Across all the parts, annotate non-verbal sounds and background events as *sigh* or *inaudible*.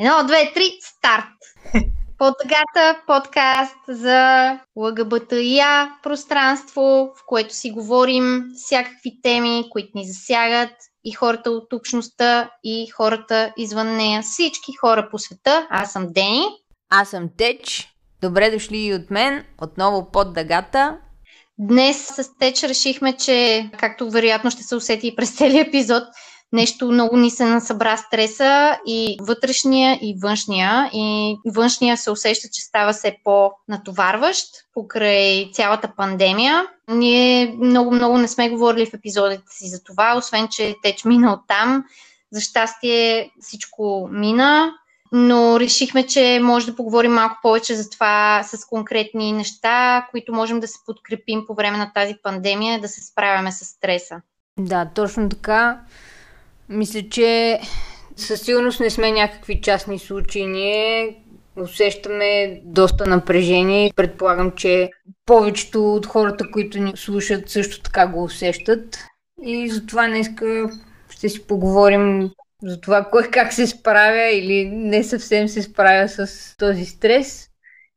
Едно, две, три, старт! *laughs* Под подкаст за ЛГБТИА пространство, в което си говорим всякакви теми, които ни засягат и хората от общността, и хората извън нея. Всички хора по света. Аз съм Дени. Аз съм Теч. Добре дошли и от мен, отново под дъгата. Днес с Теч решихме, че, както вероятно ще се усети и през целият епизод, нещо много ни се насъбра стреса и вътрешния и външния. И външния се усеща, че става все по-натоварващ покрай цялата пандемия. Ние много-много не сме говорили в епизодите си за това, освен, че теч мина оттам. За щастие всичко мина, но решихме, че може да поговорим малко повече за това с конкретни неща, които можем да се подкрепим по време на тази пандемия, да се справяме с стреса. Да, точно така. Мисля, че със сигурност не сме някакви частни случаи. Ние усещаме доста напрежение и предполагам, че повечето от хората, които ни слушат, също така го усещат. И затова днес ще си поговорим за това кой как се справя или не съвсем се справя с този стрес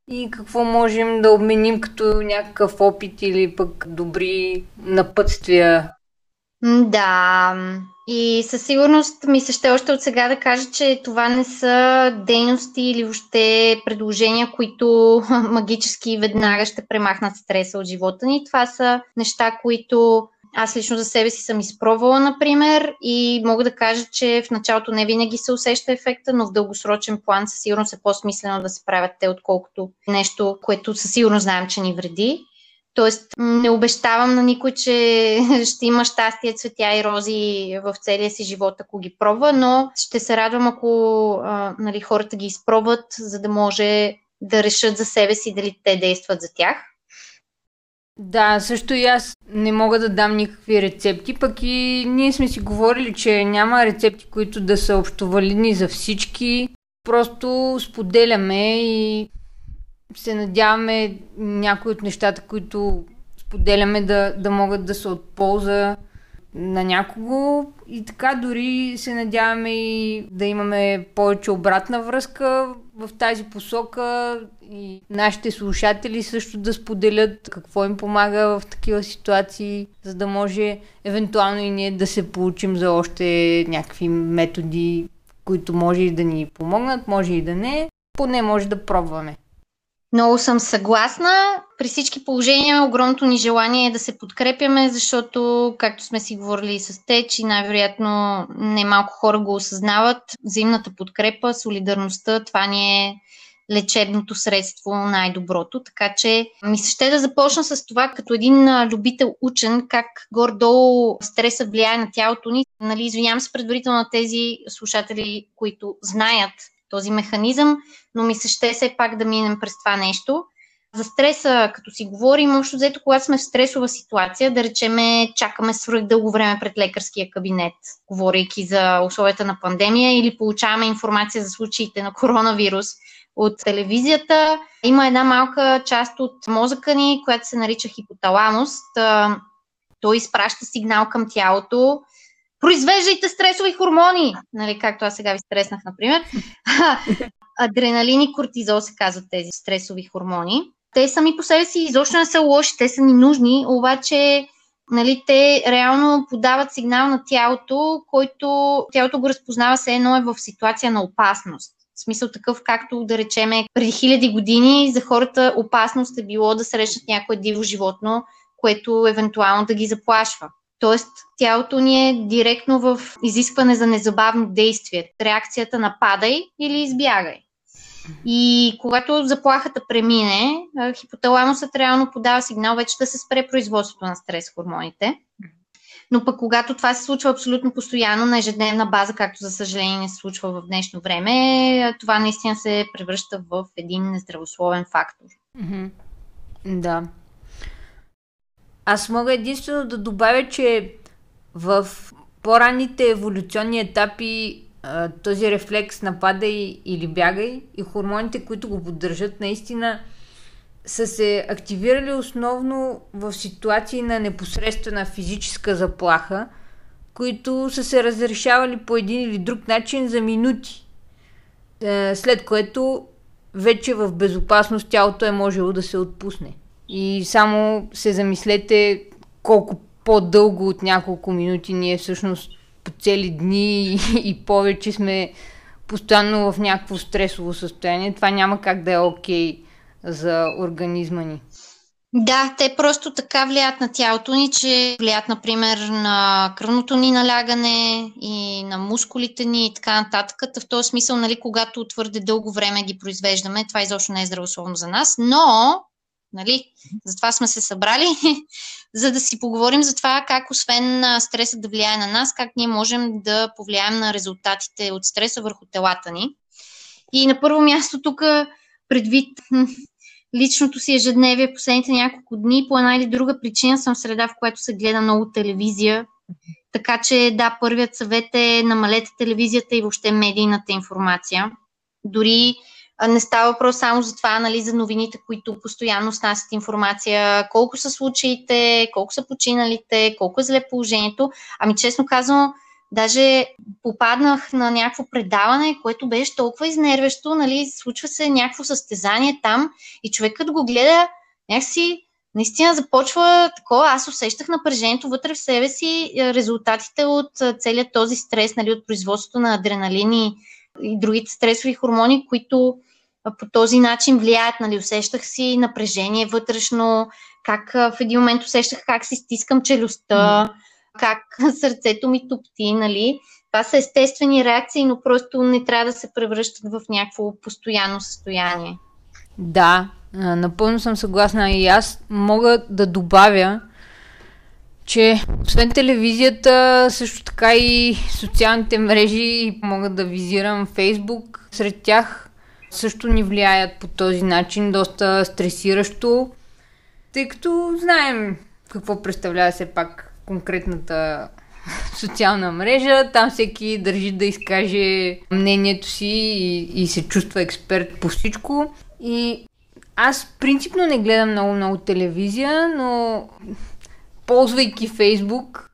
и какво можем да обменим като някакъв опит или пък добри напътствия. Да, и със сигурност ми се ще още от сега да кажа, че това не са дейности или въобще предложения, които *laughs* магически веднага ще премахнат стреса от живота ни. Това са неща, които аз лично за себе си съм изпробвала, например, и мога да кажа, че в началото не винаги се усеща ефекта, но в дългосрочен план със сигурност е по-смислено да се правят те, отколкото нещо, което със сигурност знаем, че ни вреди. Тоест, не обещавам на никой, че *laughs* ще има щастие, цветя и рози в целия си живот, ако ги пробва, но ще се радвам, ако а, нали, хората ги изпробват, за да може да решат за себе си дали те действат за тях. Да, също и аз не мога да дам никакви рецепти, пък и ние сме си говорили, че няма рецепти, които да са общовалидни за всички. Просто споделяме и се надяваме някои от нещата, които споделяме да, да могат да са от полза на някого и така дори се надяваме и да имаме повече обратна връзка в тази посока и нашите слушатели също да споделят какво им помага в такива ситуации, за да може евентуално и ние да се получим за още някакви методи, които може и да ни помогнат, може и да не. Поне може да пробваме. Много съм съгласна. При всички положения огромното ни желание е да се подкрепяме, защото, както сме си говорили с те, че най-вероятно не малко хора го осъзнават, взаимната подкрепа, солидарността, това ни е лечебното средство най-доброто. Така че ми се ще да започна с това, като един любител учен, как горе-долу стреса влияе на тялото ни. Нали, извинявам се предварително на тези слушатели, които знаят този механизъм, но ми се ще все пак да минем през това нещо. За стреса, като си говорим, общо взето, когато сме в стресова ситуация, да речеме, чакаме свръх дълго време пред лекарския кабинет, говорейки за условията на пандемия, или получаваме информация за случаите на коронавирус от телевизията. Има една малка част от мозъка ни, която се нарича хипоталамус. Той изпраща сигнал към тялото, произвеждайте стресови хормони, нали, както аз сега ви стреснах, например. *laughs* Адреналин и кортизол се казват тези стресови хормони. Те сами по себе си изобщо не са лоши, те са ни нужни, обаче нали, те реално подават сигнал на тялото, който тялото го разпознава се едно е в ситуация на опасност. В смисъл такъв, както да речеме преди хиляди години за хората опасност е било да срещнат някое диво животно, което евентуално да ги заплашва. Тоест, тялото ни е директно в изискване за незабавно действие. Реакцията на падай или избягай. И когато заплахата премине, хипоталамусът реално подава сигнал вече да се спре производството на стрес хормоните. Но пък когато това се случва абсолютно постоянно на ежедневна база, както за съжаление не се случва в днешно време, това наистина се превръща в един нездравословен фактор. Mm-hmm. Да. Аз мога единствено да добавя, че в по-ранните еволюционни етапи този рефлекс нападай или бягай и хормоните, които го поддържат, наистина са се активирали основно в ситуации на непосредствена физическа заплаха, които са се разрешавали по един или друг начин за минути. е, след което вече в безопасност тялото е можело да се отпусне. И само се замислете колко по-дълго от няколко минути ние всъщност по цели дни *laughs* и повече сме постоянно в някакво стресово състояние. Това няма как да е окей за организма ни. Да, те просто така влияят на тялото ни, че влияят, например, на кръвното ни налягане и на мускулите ни и така нататък. В този смисъл, нали, когато твърде дълго време ги произвеждаме, това изобщо не е здравословно за нас, но, нали, затова сме се събрали, *laughs* за да си поговорим за това как освен стреса да влияе на нас, как ние можем да повлияем на резултатите от стреса върху телата ни. И на първо място тук предвид личното си ежедневие последните няколко дни. По една или друга причина съм среда, в която се гледа много телевизия. Така че да, първият съвет е намалете телевизията и въобще медийната информация. Дори не става въпрос само за това, нали, за новините, които постоянно снасят информация, колко са случаите, колко са починалите, колко е зле положението. Ами честно казвам, Даже попаднах на някакво предаване, което беше толкова изнервещо, нали, случва се някакво състезание там и човекът го гледа някакси наистина започва такова, аз усещах напрежението вътре в себе си, е, резултатите от е, целият този стрес, нали, от производството на адреналини и другите стресови хормони, които по този начин влияят, нали, усещах си напрежение вътрешно, как в един момент усещах как си стискам челюстта, mm как *laughs* сърцето ми топти, нали? Това са естествени реакции, но просто не трябва да се превръщат в някакво постоянно състояние. Да, напълно съм съгласна и аз мога да добавя, че освен телевизията, също така и социалните мрежи, могат да визирам Фейсбук, сред тях също ни влияят по този начин, доста стресиращо, тъй като знаем какво представлява все пак конкретната *laughs* социална мрежа. Там всеки държи да изкаже мнението си и, и се чувства експерт по всичко. И аз принципно не гледам много-много телевизия, но ползвайки Фейсбук,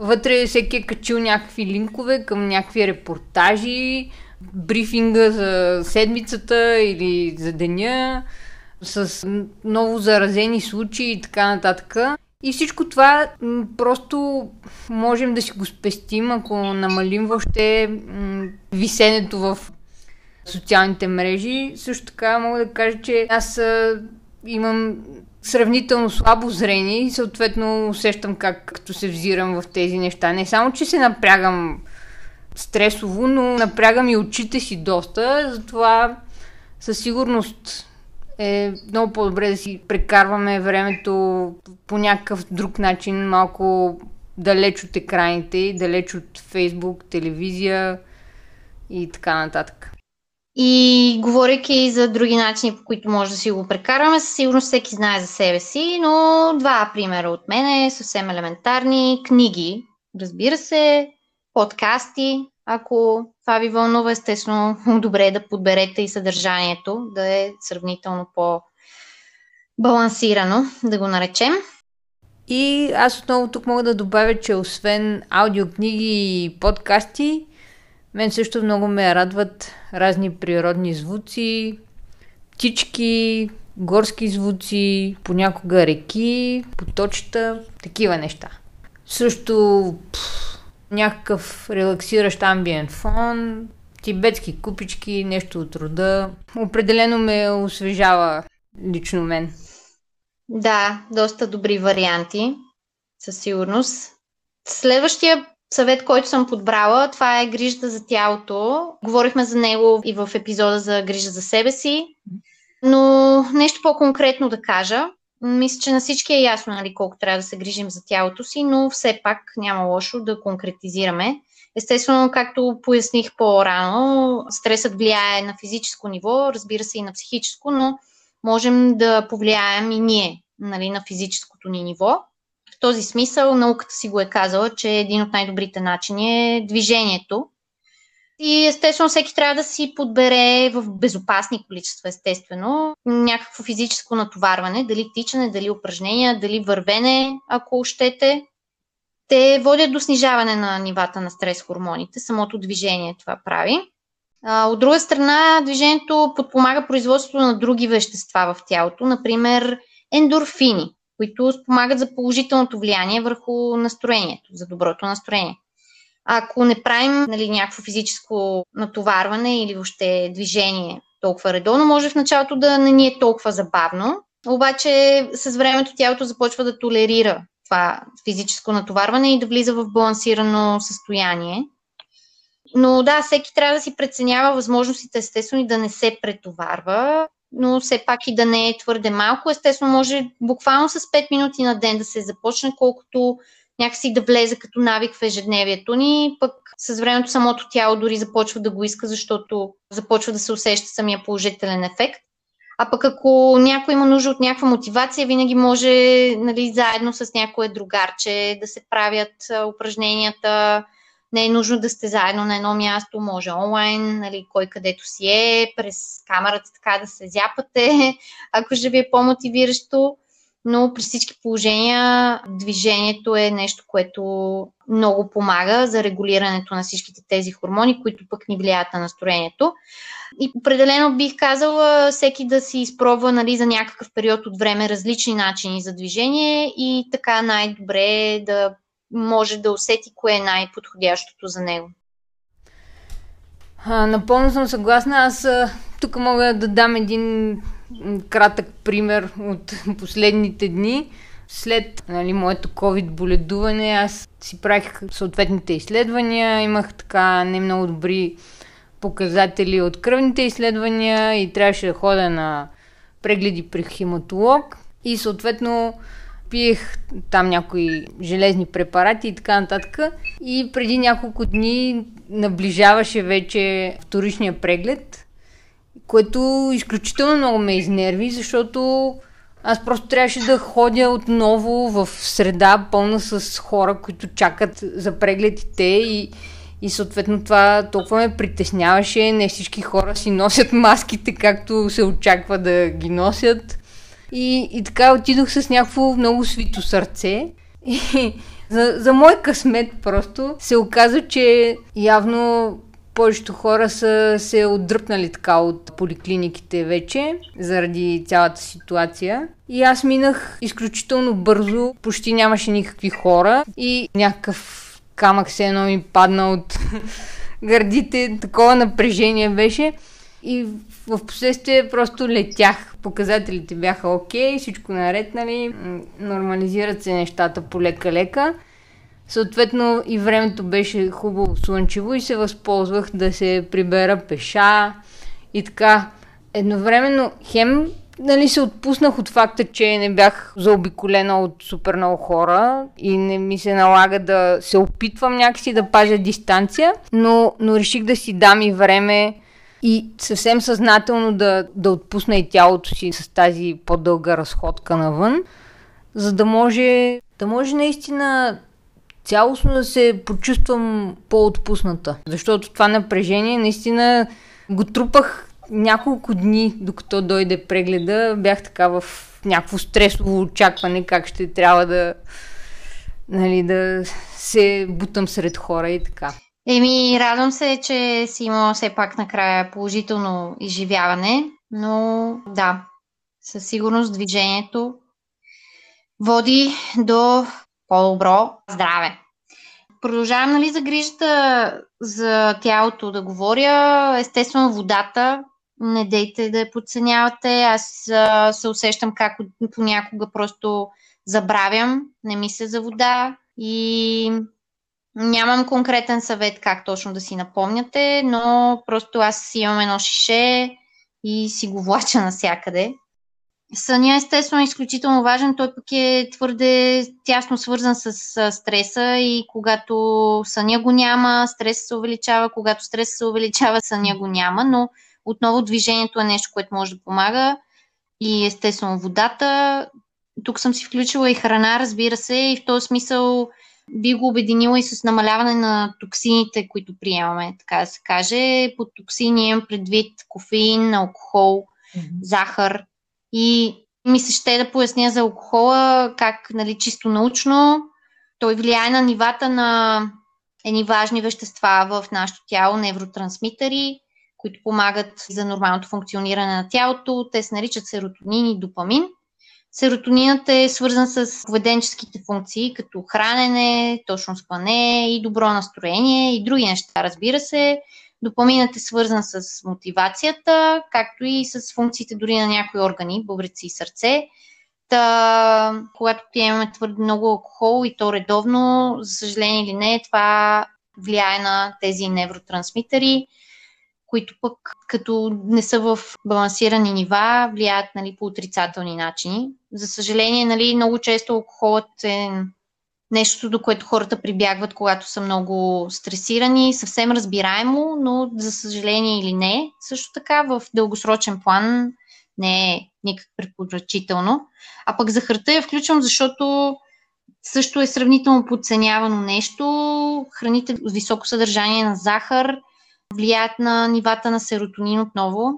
вътре всеки е качил някакви линкове към някакви репортажи, брифинга за седмицата или за деня, с ново заразени случаи и така нататък. И всичко това просто можем да си го спестим, ако намалим въобще висенето в социалните мрежи. Също така мога да кажа, че аз имам сравнително слабо зрение и съответно усещам как като се взирам в тези неща. Не само, че се напрягам стресово, но напрягам и очите си доста, затова със сигурност е много по-добре да си прекарваме времето по някакъв друг начин, малко далеч от екраните, далеч от Фейсбук, телевизия и така нататък. И говорейки за други начини, по които може да си го прекарваме, със сигурност всеки знае за себе си, но два примера от мен е съвсем елементарни. Книги, разбира се, подкасти, ако това ви вълнува, естествено, добре е да подберете и съдържанието, да е сравнително по-балансирано, да го наречем. И аз отново тук мога да добавя, че освен аудиокниги и подкасти, мен също много ме радват разни природни звуци, птички, горски звуци, понякога реки, поточета, такива неща. Също пфф, някакъв релаксиращ амбиент фон, тибетски купички, нещо от рода. Определено ме освежава лично мен. Да, доста добри варианти, със сигурност. Следващия съвет, който съм подбрала, това е грижата за тялото. Говорихме за него и в епизода за грижа за себе си. Но нещо по-конкретно да кажа. Мисля, че на всички е ясно нали, колко трябва да се грижим за тялото си, но все пак няма лошо да конкретизираме. Естествено, както поясних по-рано, стресът влияе на физическо ниво, разбира се и на психическо, но можем да повлияем и ние нали, на физическото ни ниво. В този смисъл науката си го е казала, че един от най-добрите начини е движението. И естествено всеки трябва да си подбере в безопасни количества, естествено, някакво физическо натоварване, дали тичане, дали упражнения, дали вървене, ако щете. Те водят до снижаване на нивата на стрес хормоните, самото движение това прави. От друга страна, движението подпомага производството на други вещества в тялото, например ендорфини, които спомагат за положителното влияние върху настроението, за доброто настроение. Ако не правим нали, някакво физическо натоварване или въобще движение толкова редовно, може в началото да не ни е толкова забавно, обаче с времето тялото започва да толерира това физическо натоварване и да влиза в балансирано състояние. Но да, всеки трябва да си преценява възможностите, естествено, и да не се претоварва, но все пак и да не е твърде малко. Естествено, може буквално с 5 минути на ден да се започне, колкото някакси да влезе като навик в ежедневието ни, пък с времето самото тяло дори започва да го иска, защото започва да се усеща самия положителен ефект. А пък ако някой има нужда от някаква мотивация, винаги може нали, заедно с някое другарче да се правят упражненията. Не е нужно да сте заедно на едно място, може онлайн, нали, кой където си е, през камерата така да се зяпате, *laughs* ако ще ви е по-мотивиращо но при всички положения движението е нещо, което много помага за регулирането на всичките тези хормони, които пък ни влияят на настроението. И определено бих казала всеки да си изпробва нали, за някакъв период от време различни начини за движение и така най-добре е да може да усети кое е най-подходящото за него. А, напълно съм съгласна. Аз тук мога да дам един кратък пример от *laughs* последните дни. След нали, моето COVID боледуване, аз си правих съответните изследвания, имах така не много добри показатели от кръвните изследвания и трябваше да ходя на прегледи при хематолог и съответно пиех там някои железни препарати и така нататък. И преди няколко дни наближаваше вече вторичния преглед което изключително много ме изнерви, защото аз просто трябваше да ходя отново в среда пълна с хора, които чакат за прегледите и, и съответно това толкова ме притесняваше. Не всички хора си носят маските, както се очаква да ги носят. И, и така отидох с някакво много свито сърце. И *laughs* за, за мой късмет просто се оказа, че явно повечето хора са се отдръпнали така от поликлиниките вече, заради цялата ситуация. И аз минах изключително бързо, почти нямаше никакви хора и някакъв камък се едно ми падна от *laughs* гърдите, такова напрежение беше. И в последствие просто летях. Показателите бяха окей, всичко наред, нали? Нормализират се нещата полека-лека. Съответно и времето беше хубаво слънчево и се възползвах да се прибера пеша и така. Едновременно хем нали, се отпуснах от факта, че не бях заобиколена от супер много хора и не ми се налага да се опитвам някакси да пазя дистанция, но, но реших да си дам и време и съвсем съзнателно да, да отпусна и тялото си с тази по-дълга разходка навън, за да може, да може наистина цялостно да се почувствам по-отпусната. Защото това напрежение наистина го трупах няколко дни, докато дойде прегледа. Бях така в някакво стресово очакване как ще трябва да, нали, да се бутам сред хора и така. Еми, радвам се, че си имала все пак накрая положително изживяване, но да, със сигурност движението води до по-добро здраве. Продължавам нали, за грижата за тялото да говоря. Естествено, водата. Не дейте да я подценявате. Аз а, се усещам как понякога просто забравям, не мисля за вода и нямам конкретен съвет как точно да си напомняте, но просто аз имам едно шише и си го влача навсякъде. Съня естествено е изключително важен, той пък е твърде тясно свързан с стреса и когато съня го няма, стрес се увеличава, когато стрес се увеличава, съня го няма, но отново движението е нещо, което може да помага и естествено водата. Тук съм си включила и храна, разбира се, и в този смисъл би го обединила и с намаляване на токсините, които приемаме, така да се каже. Под токсини имам предвид кофеин, алкохол, mm-hmm. захар, и ми се ще да поясня за алкохола, как нали, чисто научно той влияе на нивата на едни важни вещества в нашето тяло, невротрансмитери, които помагат за нормалното функциониране на тялото. Те се наричат серотонин и допамин. Серотонинът е свързан с поведенческите функции, като хранене, точно спане и добро настроение и други неща, разбира се. Допаминът е свързан с мотивацията, както и с функциите дори на някои органи, бъбреци и сърце. Та, когато пиемаме твърде много алкохол и то редовно, за съжаление или не, това влияе на тези невротрансмитери, които пък като не са в балансирани нива, влияят нали, по отрицателни начини. За съжаление, нали, много често алкохолът е нещо, до което хората прибягват, когато са много стресирани, съвсем разбираемо, но за съжаление или не, също така в дългосрочен план не е никак препоръчително. А пък захарта я включвам, защото също е сравнително подценявано нещо. Храните с високо съдържание на захар влияят на нивата на серотонин отново,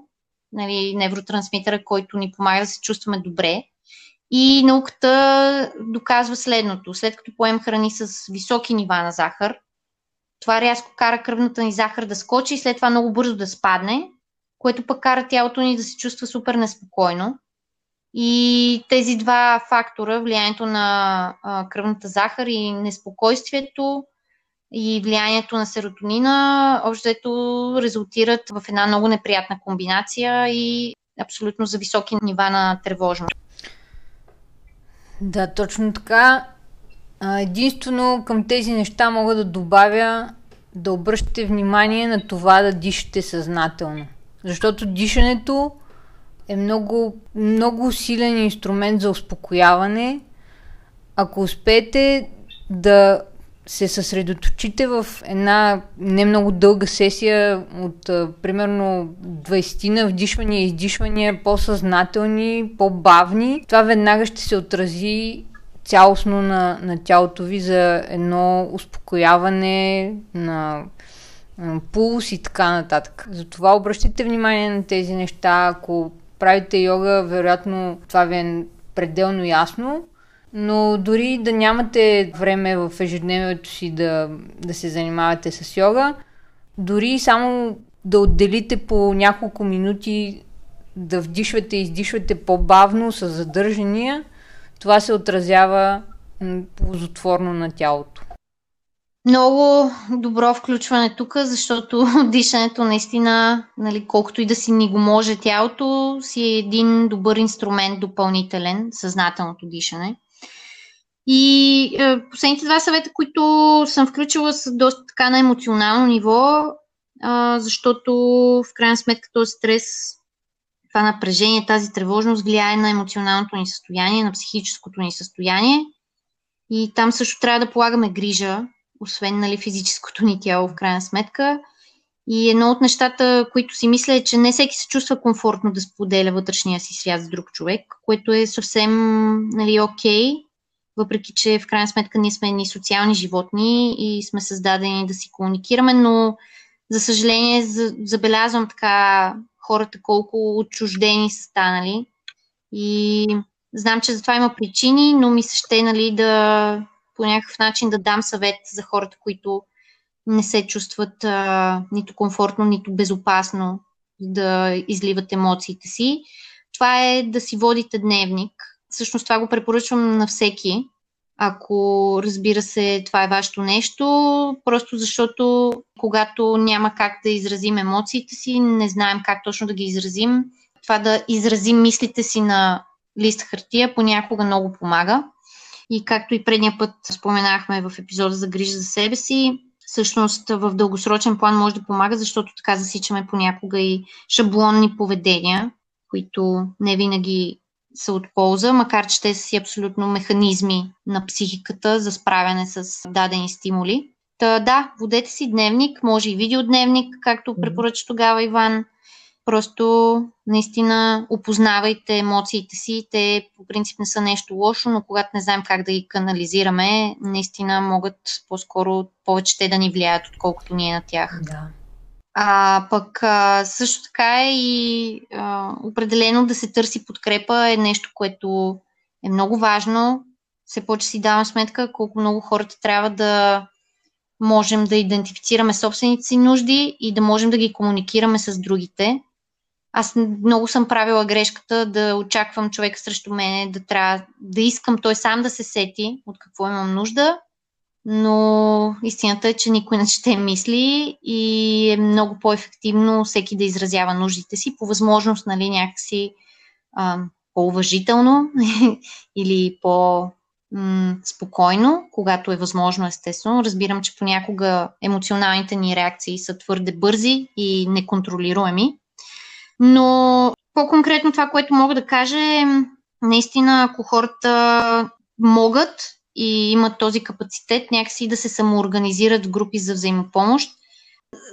нали, невротрансмитъра, който ни помага да се чувстваме добре. И науката доказва следното. След като поем храни с високи нива на захар, това рязко кара кръвната ни захар да скочи и след това много бързо да спадне, което пък кара тялото ни да се чувства супер неспокойно. И тези два фактора, влиянието на кръвната захар и неспокойствието и влиянието на серотонина, общо резултират в една много неприятна комбинация и абсолютно за високи нива на тревожност. Да, точно така. Единствено към тези неща мога да добавя да обръщате внимание на това да дишате съзнателно. Защото дишането е много, много силен инструмент за успокояване. Ако успеете да се съсредоточите в една не много дълга сесия от а, примерно 20 на вдишвания и издишвания, по-съзнателни, по-бавни, това веднага ще се отрази цялостно на, на тялото ви за едно успокояване на, пулс и така нататък. Затова обръщайте внимание на тези неща. Ако правите йога, вероятно това ви е пределно ясно но дори да нямате време в ежедневието си да, да се занимавате с йога, дори само да отделите по няколко минути да вдишвате и издишвате по-бавно с задържания, това се отразява ползотворно на тялото. Много добро включване тук, защото *laughs* дишането наистина, нали, колкото и да си ни го може тялото, си е един добър инструмент допълнителен, съзнателното дишане. И е, последните два съвета, които съм включила са доста така на емоционално ниво, защото в крайна сметка този стрес, това напрежение, тази тревожност влияе на емоционалното ни състояние, на психическото ни състояние. И там също трябва да полагаме грижа, освен нали, физическото ни тяло в крайна сметка. И едно от нещата, които си мисля е, че не всеки се чувства комфортно да споделя вътрешния си свят с друг човек, което е съвсем нали, окей. Въпреки че в крайна сметка ние сме ни социални животни и сме създадени да си комуникираме, но за съжаление забелязвам така хората колко отчуждени са станали и знам, че за това има причини, но ми се ще нали, да по някакъв начин да дам съвет за хората, които не се чувстват а, нито комфортно, нито безопасно да изливат емоциите си. Това е да си водите дневник, Всъщност това го препоръчвам на всеки, ако разбира се това е вашето нещо, просто защото когато няма как да изразим емоциите си, не знаем как точно да ги изразим, това да изразим мислите си на лист хартия понякога много помага. И както и предния път споменахме в епизода за грижа за себе си, всъщност в дългосрочен план може да помага, защото така засичаме понякога и шаблонни поведения, които не винаги са от полза, макар че те са си абсолютно механизми на психиката за справяне с дадени стимули. Та да, водете си дневник, може и видеодневник, както препоръча тогава Иван. Просто наистина опознавайте емоциите си. Те по принцип не са нещо лошо, но когато не знаем как да ги канализираме, наистина могат по-скоро повече те да ни влияят, отколкото ние на тях. Да. А пък а, също така е и а, определено да се търси подкрепа е нещо, което е много важно. Все повече си давам сметка колко много хората трябва да можем да идентифицираме собствените си нужди и да можем да ги комуникираме с другите. Аз много съм правила грешката да очаквам човека срещу мене, да трябва да искам той сам да се сети от какво имам нужда, но истината е, че никой не ще мисли и е много по-ефективно всеки да изразява нуждите си, по възможност, нали, някакси а, по-уважително *laughs* или по- спокойно, когато е възможно, естествено. Разбирам, че понякога емоционалните ни реакции са твърде бързи и неконтролируеми. Но по-конкретно това, което мога да кажа е, наистина, ако хората могат и имат този капацитет, някакси да се самоорганизират групи за взаимопомощ.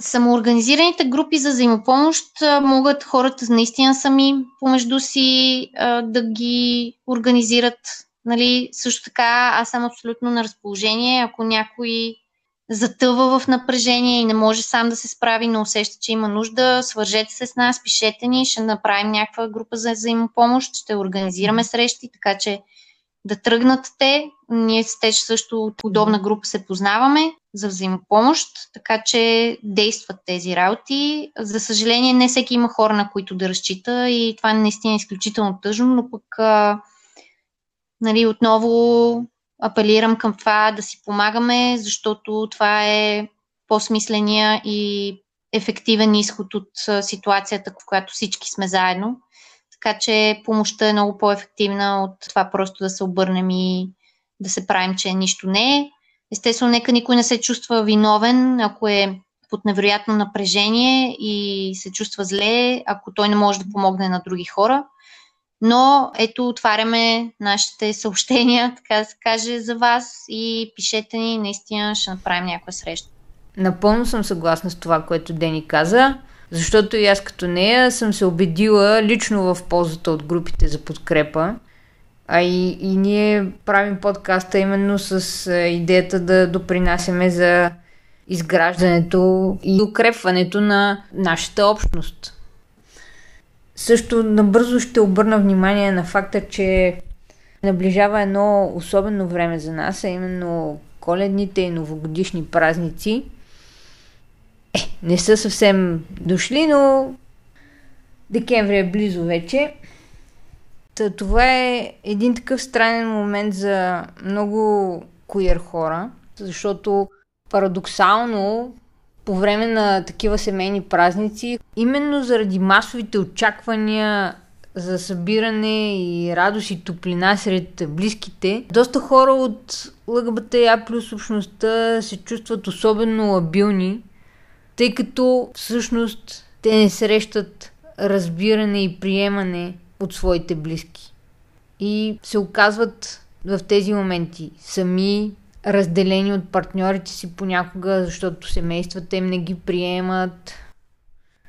Самоорганизираните групи за взаимопомощ могат хората наистина сами помежду си да ги организират Нали, също така, аз съм абсолютно на разположение, ако някой затъва в напрежение и не може сам да се справи, но усеща, че има нужда, свържете се с нас, пишете ни, ще направим някаква група за взаимопомощ, ще организираме срещи, така че да тръгнат те. Ние с теж също от подобна група се познаваме за взаимопомощ, така че действат тези работи. За съжаление, не всеки има хора, на които да разчита и това наистина е изключително тъжно, но пък нали, отново апелирам към това да си помагаме, защото това е по-смисления и ефективен изход от ситуацията, в която всички сме заедно. Така че помощта е много по-ефективна от това просто да се обърнем и да се правим, че нищо не е. Естествено, нека никой не се чувства виновен, ако е под невероятно напрежение и се чувства зле, ако той не може да помогне на други хора. Но ето отваряме нашите съобщения, *laughs* така да се каже, за вас и пишете ни, наистина ще направим някаква среща. Напълно съм съгласна с това, което Дени каза, защото и аз като нея съм се убедила лично в ползата от групите за подкрепа. А и, и ние правим подкаста именно с идеята да допринасяме за изграждането и укрепването на нашата общност. Също набързо ще обърна внимание на факта, че наближава едно особено време за нас, а именно коледните и новогодишни празници. Е, не са съвсем дошли, но декември е близо вече. Та, това е един такъв странен момент за много куер хора, защото парадоксално по време на такива семейни празници, именно заради масовите очаквания за събиране и радост и топлина сред близките, доста хора от ЛГБТА плюс общността се чувстват особено лабилни, тъй като всъщност те не срещат разбиране и приемане от своите близки. И се оказват в тези моменти сами, разделени от партньорите си понякога, защото семействата им не ги приемат.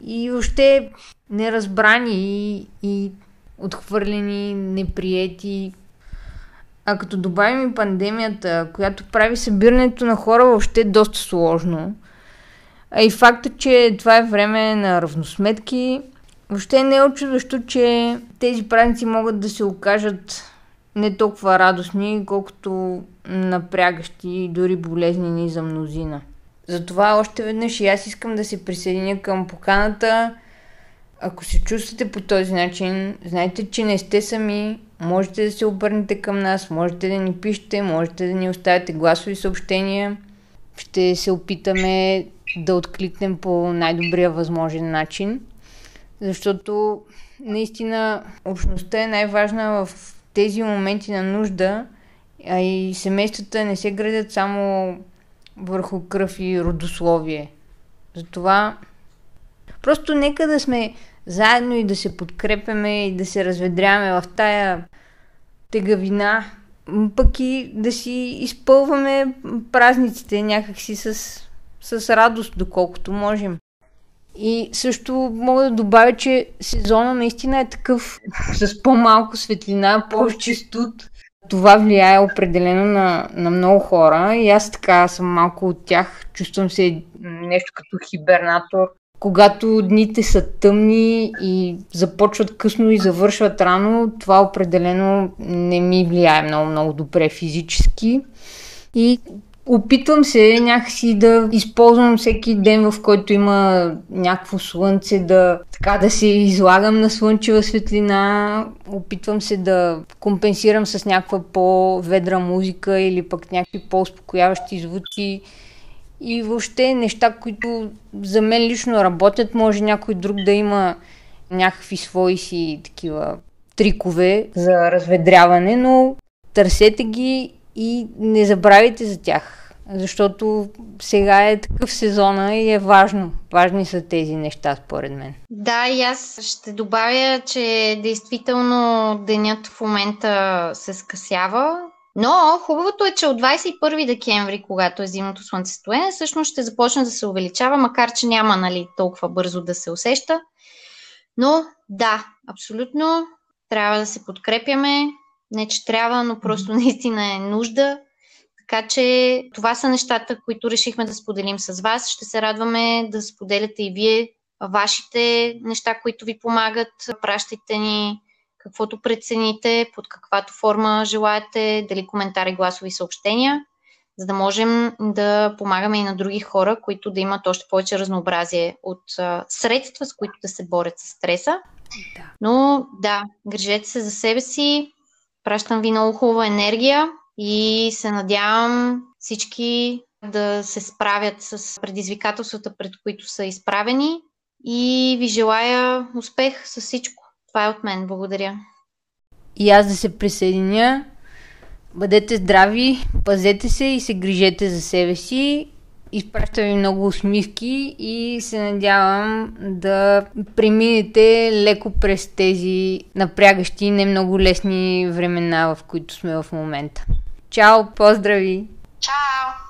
И въобще неразбрани и, и отхвърлени, неприети. А като добавим и пандемията, която прави събирането на хора въобще доста сложно, а и факта, че това е време на равносметки, въобще не е очудващо, че тези празници могат да се окажат не толкова радостни, колкото напрягащи и дори болезнени за мнозина. Затова още веднъж и аз искам да се присъединя към поканата. Ако се чувствате по този начин, знайте, че не сте сами, можете да се обърнете към нас, можете да ни пишете, можете да ни оставите гласови съобщения. Ще се опитаме да откликнем по най-добрия възможен начин, защото наистина общността е най-важна в тези моменти на нужда, а и семействата не се градят само върху кръв и родословие. Затова просто нека да сме заедно и да се подкрепяме и да се разведряваме в тая тегавина, пък и да си изпълваме празниците някакси с, с радост, доколкото можем. И също мога да добавя, че сезона наистина е такъв *laughs* с по-малко светлина, по-чистот. Това влияе определено на, на много хора и аз така съм малко от тях. Чувствам се нещо като хибернатор. Когато дните са тъмни и започват късно и завършват рано, това определено не ми влияе много-много добре физически. И Опитвам се някакси да използвам всеки ден, в който има някакво слънце, да, така, да се излагам на слънчева светлина. Опитвам се да компенсирам с някаква по-ведра музика или пък някакви по-успокояващи звуци. И въобще неща, които за мен лично работят, може някой друг да има някакви свои си такива трикове за разведряване, но търсете ги и не забравяйте за тях, защото сега е такъв сезона и е важно. Важни са тези неща, според мен. Да, и аз ще добавя, че действително денят в момента се скъсява, но хубавото е, че от 21 декември, когато е зимното слънцестоене, всъщност ще започне да се увеличава, макар че няма нали, толкова бързо да се усеща. Но да, абсолютно трябва да се подкрепяме. Не, че трябва, но просто наистина е нужда. Така че това са нещата, които решихме да споделим с вас. Ще се радваме да споделяте и вие вашите неща, които ви помагат. Пращайте ни каквото прецените, под каквато форма желаете, дали коментари, гласови съобщения, за да можем да помагаме и на други хора, които да имат още повече разнообразие от средства, с които да се борят с стреса. Да. Но да, грижете се за себе си, пращам ви много хубава енергия и се надявам всички да се справят с предизвикателствата, пред които са изправени и ви желая успех с всичко. Това е от мен. Благодаря. И аз да се присъединя. Бъдете здрави, пазете се и се грижете за себе си. Изпращам ви много усмивки и се надявам да преминете леко през тези напрягащи, не много лесни времена, в които сме в момента. Чао, поздрави! Чао!